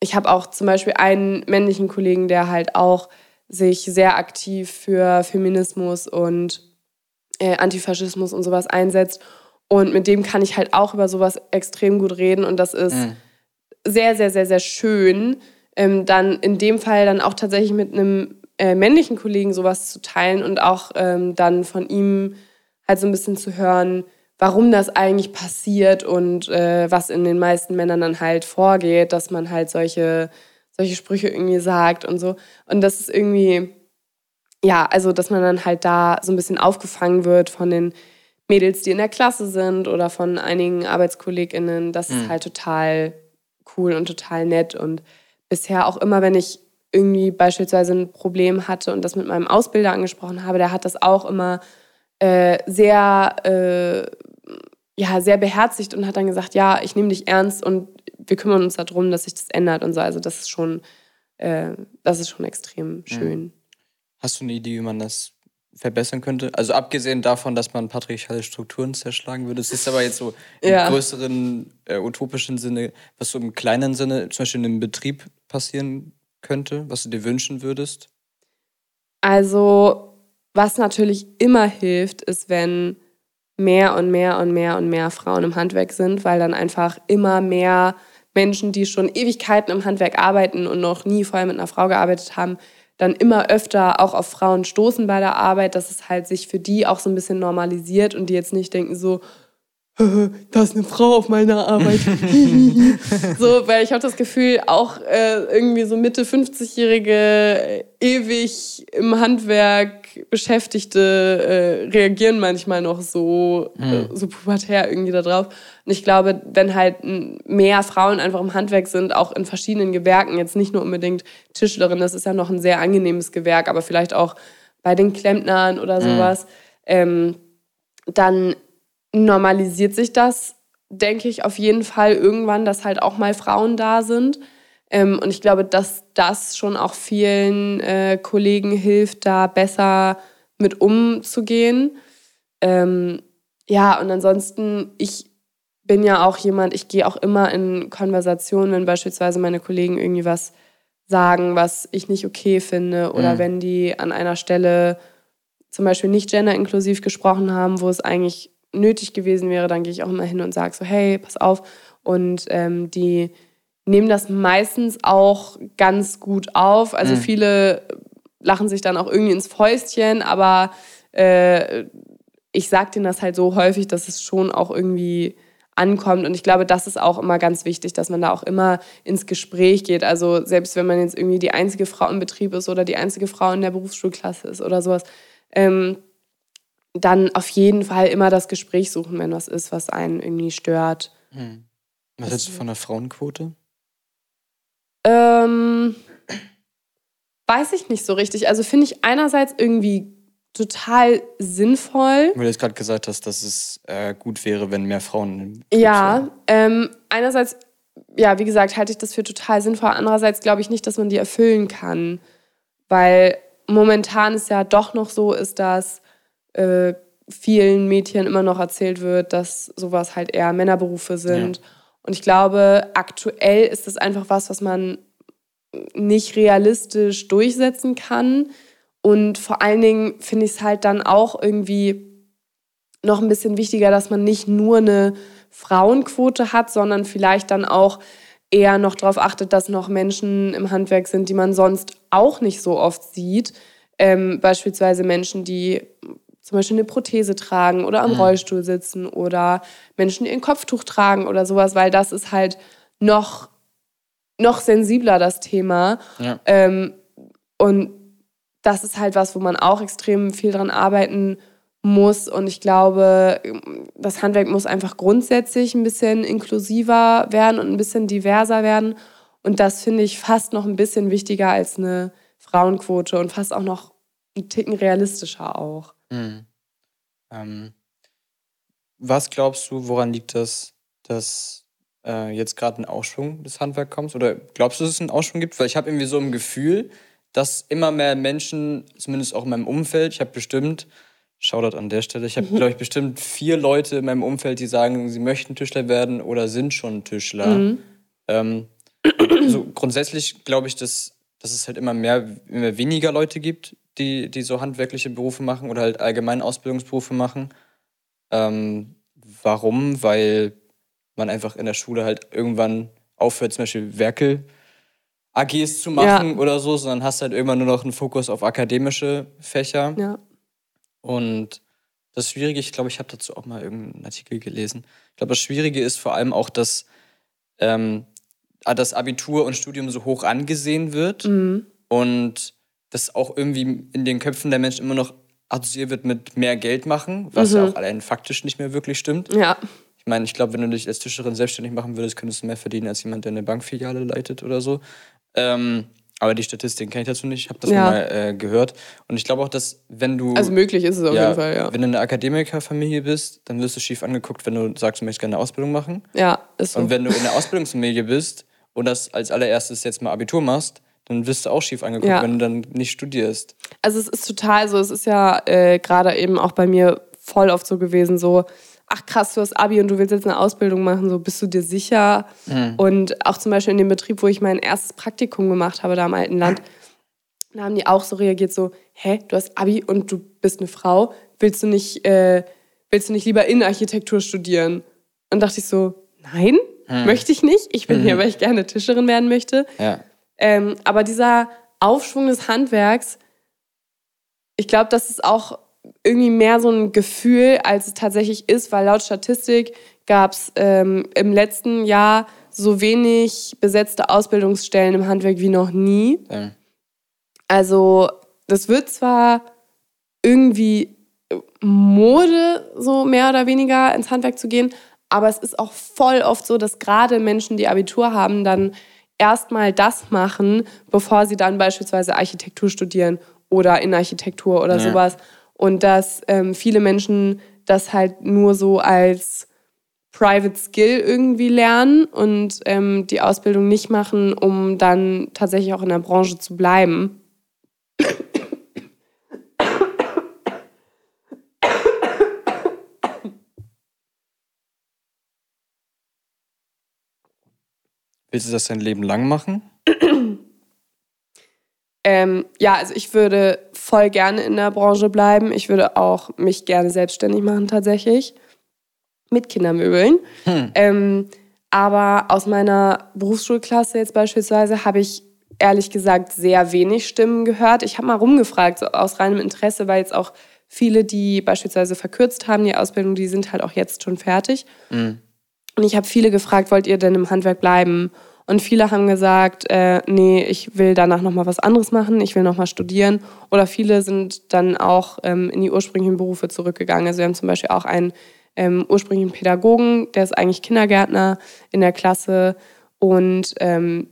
Speaker 3: ich habe auch zum Beispiel einen männlichen Kollegen, der halt auch sich sehr aktiv für Feminismus und äh, Antifaschismus und sowas einsetzt. Und mit dem kann ich halt auch über sowas extrem gut reden. Und das ist mhm. sehr, sehr, sehr, sehr schön, ähm, dann in dem Fall dann auch tatsächlich mit einem äh, männlichen Kollegen sowas zu teilen und auch ähm, dann von ihm halt so ein bisschen zu hören, warum das eigentlich passiert und äh, was in den meisten Männern dann halt vorgeht, dass man halt solche, solche Sprüche irgendwie sagt und so. Und das ist irgendwie, ja, also dass man dann halt da so ein bisschen aufgefangen wird von den Mädels, die in der Klasse sind oder von einigen ArbeitskollegInnen. Das mhm. ist halt total cool und total nett. Und bisher auch immer, wenn ich irgendwie beispielsweise ein Problem hatte und das mit meinem Ausbilder angesprochen habe, der hat das auch immer äh, sehr, äh, ja, sehr beherzigt und hat dann gesagt, ja, ich nehme dich ernst und wir kümmern uns darum, dass sich das ändert und so. Also das ist schon, äh, das ist schon extrem schön.
Speaker 1: Hast du eine Idee, wie man das verbessern könnte? Also abgesehen davon, dass man patriarchale Strukturen zerschlagen würde. Es ist aber jetzt so im ja. größeren, äh, utopischen Sinne, was so im kleinen Sinne, zum Beispiel in einem Betrieb passieren könnte, was du dir wünschen würdest?
Speaker 3: Also was natürlich immer hilft, ist, wenn mehr und mehr und mehr und mehr Frauen im Handwerk sind, weil dann einfach immer mehr Menschen, die schon Ewigkeiten im Handwerk arbeiten und noch nie vorher mit einer Frau gearbeitet haben, dann immer öfter auch auf Frauen stoßen bei der Arbeit, dass es halt sich für die auch so ein bisschen normalisiert und die jetzt nicht denken so, da ist eine Frau auf meiner Arbeit. so, weil ich habe das Gefühl, auch äh, irgendwie so Mitte 50-jährige, äh, ewig im Handwerk Beschäftigte äh, reagieren manchmal noch so, mhm. so pubertär irgendwie da drauf. Und ich glaube, wenn halt mehr Frauen einfach im Handwerk sind, auch in verschiedenen Gewerken, jetzt nicht nur unbedingt Tischlerin, das ist ja noch ein sehr angenehmes Gewerk, aber vielleicht auch bei den Klempnern oder mhm. sowas, mhm. ähm, dann normalisiert sich das, denke ich, auf jeden Fall irgendwann, dass halt auch mal Frauen da sind. Ähm, und ich glaube, dass das schon auch vielen äh, Kollegen hilft, da besser mit umzugehen. Ähm, ja, und ansonsten, ich bin ja auch jemand, ich gehe auch immer in Konversationen, wenn beispielsweise meine Kollegen irgendwie was sagen, was ich nicht okay finde, oder mhm. wenn die an einer Stelle zum Beispiel nicht genderinklusiv gesprochen haben, wo es eigentlich nötig gewesen wäre, dann gehe ich auch immer hin und sage so, hey, pass auf. Und ähm, die nehmen das meistens auch ganz gut auf. Also mhm. viele lachen sich dann auch irgendwie ins Fäustchen, aber äh, ich sage denen das halt so häufig, dass es schon auch irgendwie ankommt. Und ich glaube, das ist auch immer ganz wichtig, dass man da auch immer ins Gespräch geht. Also selbst wenn man jetzt irgendwie die einzige Frau im Betrieb ist oder die einzige Frau in der Berufsschulklasse ist oder sowas, ähm, dann auf jeden Fall immer das Gespräch suchen, wenn was ist, was einen irgendwie stört. Hm.
Speaker 1: Was hältst du von der Frauenquote?
Speaker 3: Ähm, weiß ich nicht so richtig. Also finde ich einerseits irgendwie total sinnvoll.
Speaker 1: Weil du jetzt gerade gesagt hast, dass es äh, gut wäre, wenn mehr Frauen.
Speaker 3: Ja, ähm, einerseits, ja, wie gesagt, halte ich das für total sinnvoll. Andererseits glaube ich nicht, dass man die erfüllen kann. Weil momentan ist ja doch noch so, ist dass äh, vielen Mädchen immer noch erzählt wird, dass sowas halt eher Männerberufe sind. Ja. Und ich glaube, aktuell ist das einfach was, was man nicht realistisch durchsetzen kann. Und vor allen Dingen finde ich es halt dann auch irgendwie noch ein bisschen wichtiger, dass man nicht nur eine Frauenquote hat, sondern vielleicht dann auch eher noch darauf achtet, dass noch Menschen im Handwerk sind, die man sonst auch nicht so oft sieht. Ähm, beispielsweise Menschen, die zum Beispiel eine Prothese tragen oder am mhm. Rollstuhl sitzen oder Menschen, die ein Kopftuch tragen oder sowas, weil das ist halt noch, noch sensibler, das Thema. Ja. Ähm, und das ist halt was, wo man auch extrem viel dran arbeiten muss. Und ich glaube, das Handwerk muss einfach grundsätzlich ein bisschen inklusiver werden und ein bisschen diverser werden. Und das finde ich fast noch ein bisschen wichtiger als eine Frauenquote und fast auch noch ein Ticken realistischer auch. Mhm.
Speaker 1: Ähm, was glaubst du, woran liegt das, dass äh, jetzt gerade ein Aufschwung des Handwerks kommt? Oder glaubst du, dass es einen Aufschwung gibt? Weil ich habe irgendwie so ein Gefühl, dass immer mehr Menschen, zumindest auch in meinem Umfeld, ich habe bestimmt, Shoutout an der Stelle, ich habe, glaube ich, bestimmt vier Leute in meinem Umfeld, die sagen, sie möchten Tischler werden oder sind schon Tischler.
Speaker 3: Mhm.
Speaker 1: Ähm, so grundsätzlich glaube ich, dass, dass es halt immer mehr, immer weniger Leute gibt, die, die so handwerkliche Berufe machen oder halt allgemein Ausbildungsberufe machen. Ähm, warum? Weil man einfach in der Schule halt irgendwann aufhört, zum Beispiel Werkel AGs zu machen
Speaker 3: Ja.
Speaker 1: oder so, sondern hast halt irgendwann nur noch einen Fokus auf akademische Fächer.
Speaker 3: Ja.
Speaker 1: Und das Schwierige, ich glaube, ich habe dazu auch mal irgendeinen Artikel gelesen. Ich glaube, das Schwierige ist vor allem auch, dass ähm, das Abitur und Studium so hoch angesehen wird
Speaker 3: Mhm.
Speaker 1: und das auch irgendwie in den Köpfen der Menschen immer noch assoziiert wird mit mehr Geld machen, was
Speaker 3: Mhm.
Speaker 1: ja auch allein faktisch nicht mehr wirklich stimmt.
Speaker 3: Ja.
Speaker 1: Ich meine, ich glaube, wenn du dich als Tischerin selbstständig machen würdest, könntest du mehr verdienen als jemand, der eine Bankfiliale leitet oder so. Ähm, aber die Statistiken kenne ich dazu nicht, ich habe das
Speaker 3: Ja.
Speaker 1: mal äh, gehört. Und ich glaube auch, dass wenn du
Speaker 3: Also möglich ist es auf jeden Fall, ja.
Speaker 1: wenn du eine Akademikerfamilie bist, dann wirst du schief angeguckt, wenn du sagst, du möchtest gerne eine Ausbildung machen.
Speaker 3: Ja, ist so.
Speaker 1: Und wenn du in einer Ausbildungsfamilie bist und das als allererstes jetzt mal Abitur machst, dann wirst du auch schief angeguckt,
Speaker 3: Ja.
Speaker 1: wenn du dann nicht studierst.
Speaker 3: Also es ist total so, es ist ja äh, gerade eben auch bei mir voll oft so gewesen, so, ach krass, du hast Abi und du willst jetzt eine Ausbildung machen, so bist du dir sicher? Und auch zum Beispiel in dem Betrieb, wo ich mein erstes Praktikum gemacht habe, da im alten Land, da haben die auch so reagiert, so, hä, du hast Abi und du bist eine Frau, willst du nicht, äh, willst du nicht lieber Innenarchitektur studieren? Und dachte ich so, nein, möchte ich nicht. Ich bin hier, weil ich gerne Tischerin werden möchte.
Speaker 1: Ja.
Speaker 3: Ähm, aber dieser Aufschwung des Handwerks, ich glaube, das ist auch irgendwie mehr so ein Gefühl, als es tatsächlich ist, weil laut Statistik gab es ähm, im letzten Jahr so wenig besetzte Ausbildungsstellen im Handwerk wie noch nie.
Speaker 1: Ja.
Speaker 3: Also das wird zwar irgendwie Mode, so mehr oder weniger ins Handwerk zu gehen, aber es ist auch voll oft so, dass gerade Menschen, die Abitur haben, dann erstmal das machen, bevor sie dann beispielsweise Architektur studieren oder Innenarchitektur oder
Speaker 1: Ja.
Speaker 3: sowas. Und dass ähm, viele Menschen das halt nur so als Private Skill irgendwie lernen und ähm, die Ausbildung nicht machen, um dann tatsächlich auch in der Branche zu bleiben.
Speaker 1: Willst du das dein Leben lang machen?
Speaker 3: Ähm, ja, also ich würde voll gerne in der Branche bleiben. Ich würde auch mich gerne selbstständig machen tatsächlich. Mit Kindermöbeln. Ähm, aber aus meiner Berufsschulklasse jetzt beispielsweise habe ich ehrlich gesagt sehr wenig Stimmen gehört. Ich habe mal rumgefragt, so aus reinem Interesse, weil jetzt auch viele, die beispielsweise verkürzt haben, die Ausbildung, die sind halt auch jetzt schon fertig. Und ich habe viele gefragt, wollt ihr denn im Handwerk bleiben? Und viele haben gesagt, äh, nee, ich will danach nochmal was anderes machen, ich will nochmal studieren. Oder viele sind dann auch ähm, in die ursprünglichen Berufe zurückgegangen. Also wir haben zum Beispiel auch einen ähm, ursprünglichen Pädagogen, der ist eigentlich Kindergärtner in der Klasse. Und ähm,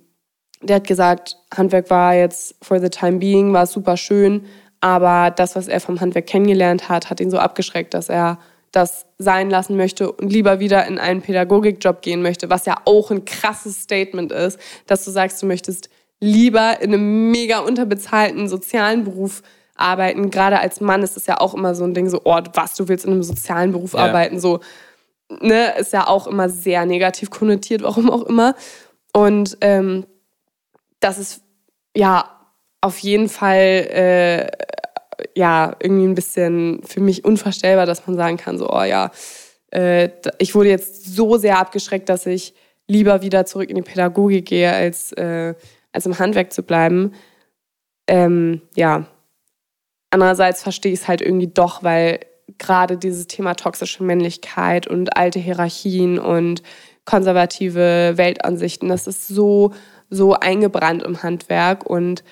Speaker 3: der hat gesagt, Handwerk war jetzt for the time being, war super schön, aber das, was er vom Handwerk kennengelernt hat, hat ihn so abgeschreckt, dass er das sein lassen möchte und lieber wieder in einen Pädagogikjob gehen möchte, was ja auch ein krasses Statement ist, dass du sagst, du möchtest lieber in einem mega unterbezahlten sozialen Beruf arbeiten. Gerade als Mann ist es ja auch immer so ein Ding, so, oh, was, du willst in einem sozialen Beruf
Speaker 1: Ja.
Speaker 3: arbeiten, so, ne, ist ja auch immer sehr negativ konnotiert, warum auch immer. Und ähm, das ist ja auf jeden Fall äh, ja irgendwie ein bisschen für mich unvorstellbar, dass man sagen kann, so, oh ja, äh, ich wurde jetzt so sehr abgeschreckt, dass ich lieber wieder zurück in die Pädagogik gehe, als, äh, als im Handwerk zu bleiben. Ähm, ja. Andererseits verstehe ich es halt irgendwie doch, weil gerade dieses Thema toxische Männlichkeit und alte Hierarchien und konservative Weltansichten, das ist so, so eingebrannt im Handwerk. Und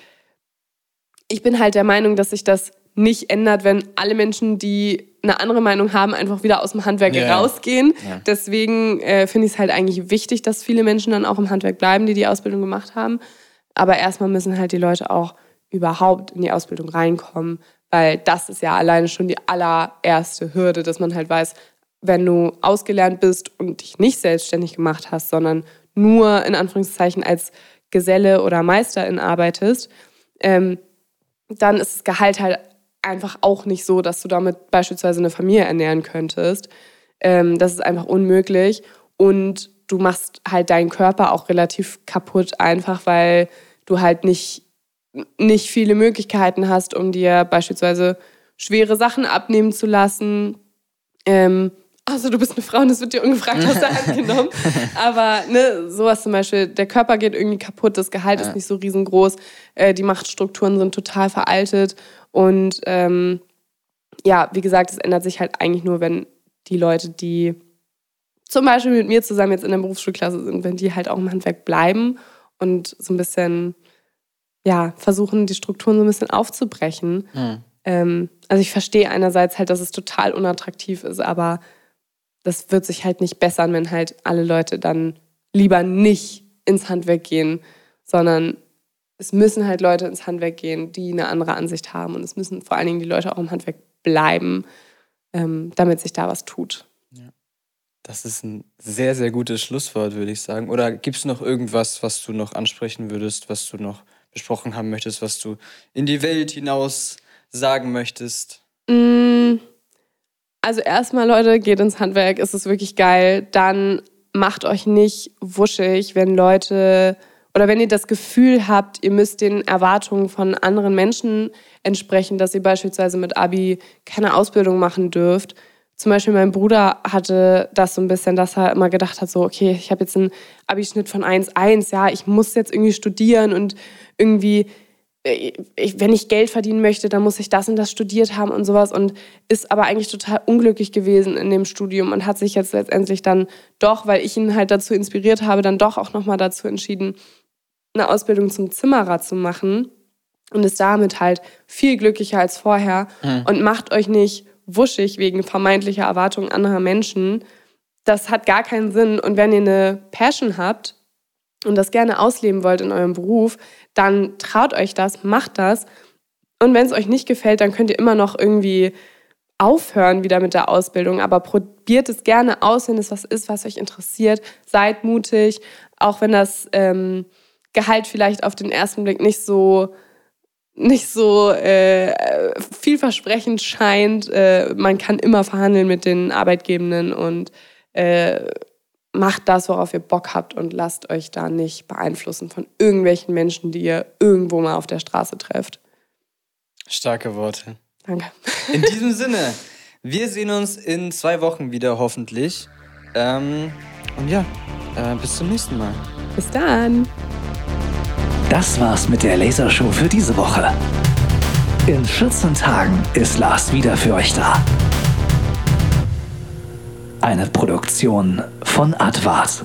Speaker 3: ich bin halt der Meinung, dass sich das nicht ändert, wenn alle Menschen, die eine andere Meinung haben, einfach wieder aus dem Handwerk
Speaker 1: Ja,
Speaker 3: rausgehen.
Speaker 1: Ja.
Speaker 3: Deswegen äh, finde ich es halt eigentlich wichtig, dass viele Menschen dann auch im Handwerk bleiben, die die Ausbildung gemacht haben. Aber erstmal müssen halt die Leute auch überhaupt in die Ausbildung reinkommen, weil das ist ja alleine schon die allererste Hürde, dass man halt weiß, wenn du ausgelernt bist und dich nicht selbstständig gemacht hast, sondern nur in Anführungszeichen als Geselle oder Meisterin arbeitest, ähm, dann ist das Gehalt halt einfach auch nicht so, dass du damit beispielsweise eine Familie ernähren könntest. Ähm, das ist einfach unmöglich. Und du machst halt deinen Körper auch relativ kaputt, einfach weil du halt nicht, nicht viele Möglichkeiten hast, um dir beispielsweise schwere Sachen abnehmen zu lassen. Ähm, also du bist eine Frau und es wird dir ungefragt aus der Hand genommen. Aber ne, sowas zum Beispiel, der Körper geht irgendwie kaputt, das Gehalt ja. ist nicht so riesengroß, äh, die Machtstrukturen sind total veraltet. Und ähm, ja, wie gesagt, es ändert sich halt eigentlich nur, wenn die Leute, die zum Beispiel mit mir zusammen jetzt in der Berufsschulklasse sind, wenn die halt auch im Handwerk bleiben und so ein bisschen, ja, versuchen, die Strukturen so ein bisschen aufzubrechen. Mhm. Ähm, also ich verstehe einerseits halt, dass es total unattraktiv ist, aber das wird sich halt nicht bessern, wenn halt alle Leute dann lieber nicht ins Handwerk gehen, sondern es müssen halt Leute ins Handwerk gehen, die eine andere Ansicht haben. Und es müssen vor allen Dingen die Leute auch im Handwerk bleiben, ähm, damit sich da was tut. Ja.
Speaker 4: Das ist ein sehr, sehr gutes Schlusswort, würde ich sagen. Oder gibt es noch irgendwas, was du noch ansprechen würdest, was du noch besprochen haben möchtest, was du in die Welt hinaus sagen möchtest?
Speaker 3: Mm, also erstmal, Leute, geht ins Handwerk, es ist wirklich geil. Dann macht euch nicht wuschig, wenn Leute oder wenn ihr das Gefühl habt, ihr müsst den Erwartungen von anderen Menschen entsprechen, dass ihr beispielsweise mit Abi keine Ausbildung machen dürft. Zum Beispiel mein Bruder hatte das so ein bisschen, dass er immer gedacht hat, so, okay, ich habe jetzt einen Abischnitt von 1,1, ja, ich muss jetzt irgendwie studieren und irgendwie ich, wenn ich Geld verdienen möchte, dann muss ich das und das studiert haben und sowas und ist aber eigentlich total unglücklich gewesen in dem Studium und hat sich jetzt letztendlich dann doch, weil ich ihn halt dazu inspiriert habe, dann doch auch nochmal dazu entschieden, eine Ausbildung zum Zimmerer zu machen und ist damit halt viel glücklicher als vorher mhm. und macht euch nicht wuschig wegen vermeintlicher Erwartungen anderer Menschen. Das hat gar keinen Sinn und wenn ihr eine Passion habt und das gerne ausleben wollt in eurem Beruf, dann traut euch das, macht das. Und wenn es euch nicht gefällt, dann könnt ihr immer noch irgendwie aufhören wieder mit der Ausbildung. Aber probiert es gerne aus, wenn es was ist, was euch interessiert. Seid mutig, auch wenn das ähm, Gehalt vielleicht auf den ersten Blick nicht so nicht so äh, vielversprechend scheint. Äh, man kann immer verhandeln mit den Arbeitgebenden und äh, macht das, worauf ihr Bock habt und lasst euch da nicht beeinflussen von irgendwelchen Menschen, die ihr irgendwo mal auf der Straße trefft.
Speaker 4: Starke Worte.
Speaker 3: Danke.
Speaker 4: In diesem Sinne, wir sehen uns in zwei Wochen wieder hoffentlich. Ähm, und ja, äh, bis zum nächsten Mal.
Speaker 3: Bis dann.
Speaker 2: Das war's mit der Lasershow für diese Woche. In 14 Tagen ist Lars wieder für euch da. Eine Produktion von Advart.